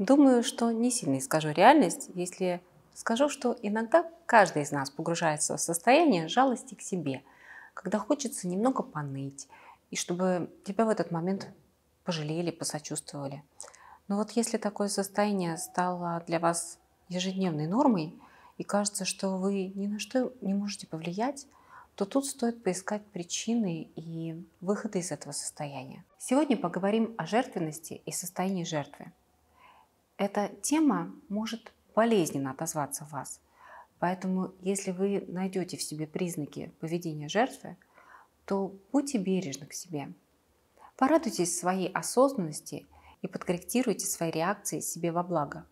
Думаю, что не сильно искажу реальность, если скажу, что иногда каждый из нас погружается в состояние жалости к себе, когда хочется немного поныть, и чтобы тебя в этот момент пожалели, посочувствовали. Но вот если такое состояние стало для вас ежедневной нормой, и кажется, что вы ни на что не можете повлиять, то тут стоит поискать причины и выхода из этого состояния. Сегодня поговорим о жертвенности и состоянии жертвы. Эта тема может болезненно отозваться в вас, поэтому если вы найдете в себе признаки поведения жертвы, то будьте бережны к себе. Порадуйтесь своей осознанности и подкорректируйте свои реакции себе во благо.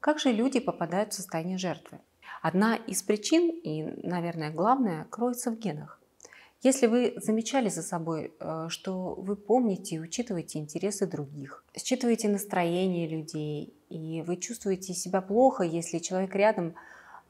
Как же люди попадают в состояние жертвы? Одна из причин, и, наверное, главная, кроется в генах. Если вы замечали за собой, э, что вы помните и учитываете интересы других, считываете настроение людей, и вы чувствуете себя плохо, если человек рядом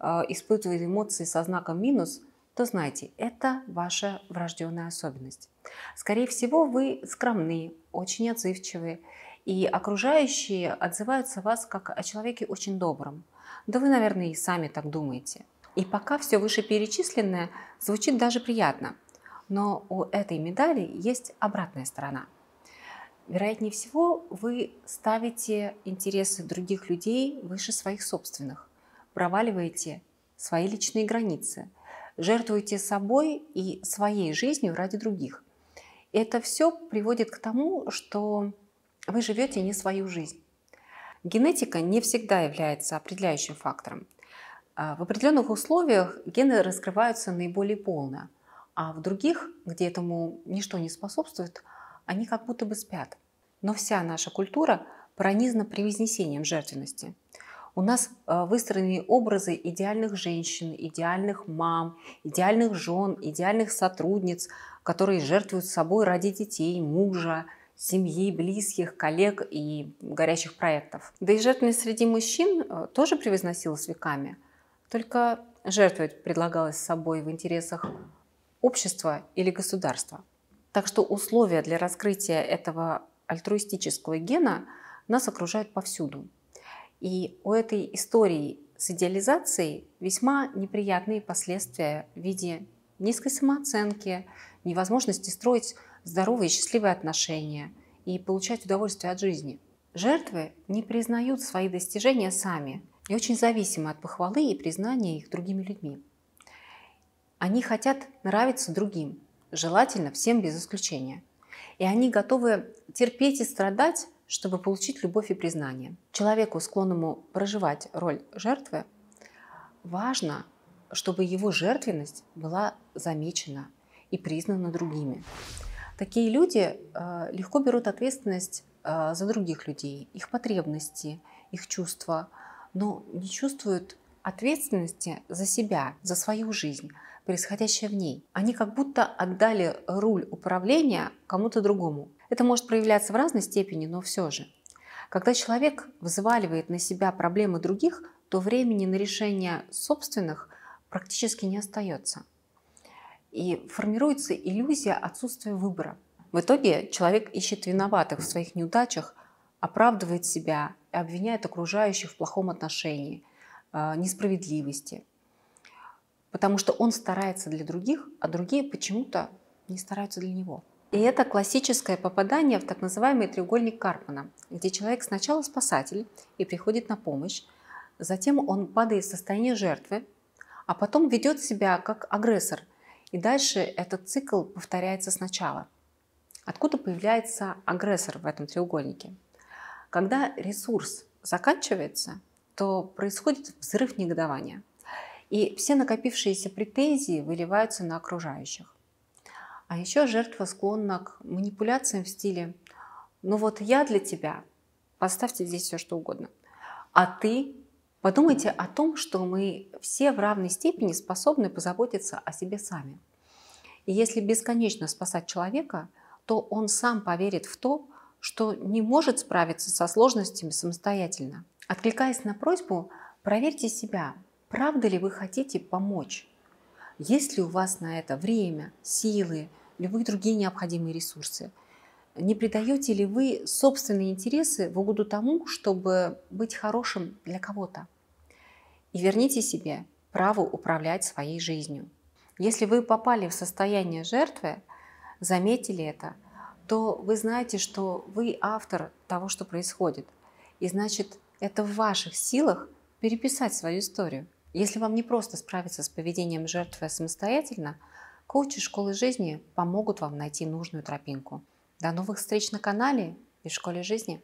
э, испытывает эмоции со знаком минус, то знайте, это ваша врожденная особенность. Скорее всего, вы скромны, очень отзывчивы, и окружающие отзываются вас как о человеке очень добром. Да вы, наверное, и сами так думаете. И пока все вышеперечисленное звучит даже приятно. Но у этой медали есть обратная сторона. Вероятнее всего, вы ставите интересы других людей выше своих собственных, проваливаете свои личные границы, жертвуете собой и своей жизнью ради других. Это все приводит к тому, что вы живете не свою жизнь. Генетика не всегда является определяющим фактором. А, в определенных условиях гены раскрываются наиболее полно, а в других, где этому ничто не способствует, они как будто бы спят. Но вся наша культура пронизана превознесением жертвенности. У нас а, выстроены образы идеальных женщин, идеальных мам, идеальных жен, идеальных сотрудниц, которые жертвуют собой ради детей, мужа, семьи, близких, коллег и горящих проектов. Да и жертвенность среди мужчин э, тоже превозносилась веками. Только жертвовать предлагалось собой в интересах общества или государства. Так что условия для раскрытия этого альтруистического гена нас окружают повсюду. И у этой истории с идеализацией весьма неприятные последствия в виде низкой самооценки, невозможности строить здоровые и счастливые отношения и получать удовольствие от жизни. Жертвы не признают свои достижения сами и очень зависимы от похвалы и признания их другими людьми. Они хотят нравиться другим, желательно всем без исключения. И они готовы терпеть и страдать, чтобы получить любовь и признание. Человеку, склонному проживать роль жертвы, важно, чтобы его жертвенность была замечена и признана другими. Такие люди э, легко берут ответственность э, за других людей, их потребности, их чувства, но не чувствуют ответственности за себя, за свою жизнь, происходящее в ней. Они как будто отдали руль управления кому-то другому. Это может проявляться в разной степени, но все же. Когда человек взваливает на себя проблемы других, то времени на решение собственных практически не остается и формируется иллюзия отсутствия выбора. В итоге человек ищет виноватых в своих неудачах, оправдывает себя и обвиняет окружающих в плохом отношении, э, несправедливости. Потому что он старается для других, а другие почему-то не стараются для него. И это классическое попадание в так называемый треугольник Карпмана, где человек сначала спасатель и приходит на помощь, затем он падает в состояние жертвы, а потом ведет себя как агрессор – и дальше этот цикл повторяется сначала. Откуда появляется агрессор в этом треугольнике? Когда ресурс заканчивается, то происходит взрыв негодования. И все накопившиеся претензии выливаются на окружающих. А еще жертва склонна к манипуляциям в стиле «ну вот я для тебя, поставьте здесь все что угодно, а ты Подумайте о том, что мы все в равной степени способны позаботиться о себе сами. И если бесконечно спасать человека, то он сам поверит в то, что не может справиться со сложностями самостоятельно. Откликаясь на просьбу, проверьте себя, правда ли вы хотите помочь. Есть ли у вас на это время, силы, любые другие необходимые ресурсы. Не предаете ли вы собственные интересы в угоду тому, чтобы быть хорошим для кого-то? И верните себе право управлять своей жизнью. Если вы попали в состояние жертвы, заметили это, то вы знаете, что вы автор того, что происходит. И значит, это в ваших силах переписать свою историю. Если вам не просто справиться с поведением жертвы самостоятельно, коучи школы жизни помогут вам найти нужную тропинку. До новых встреч на канале и в школе жизни.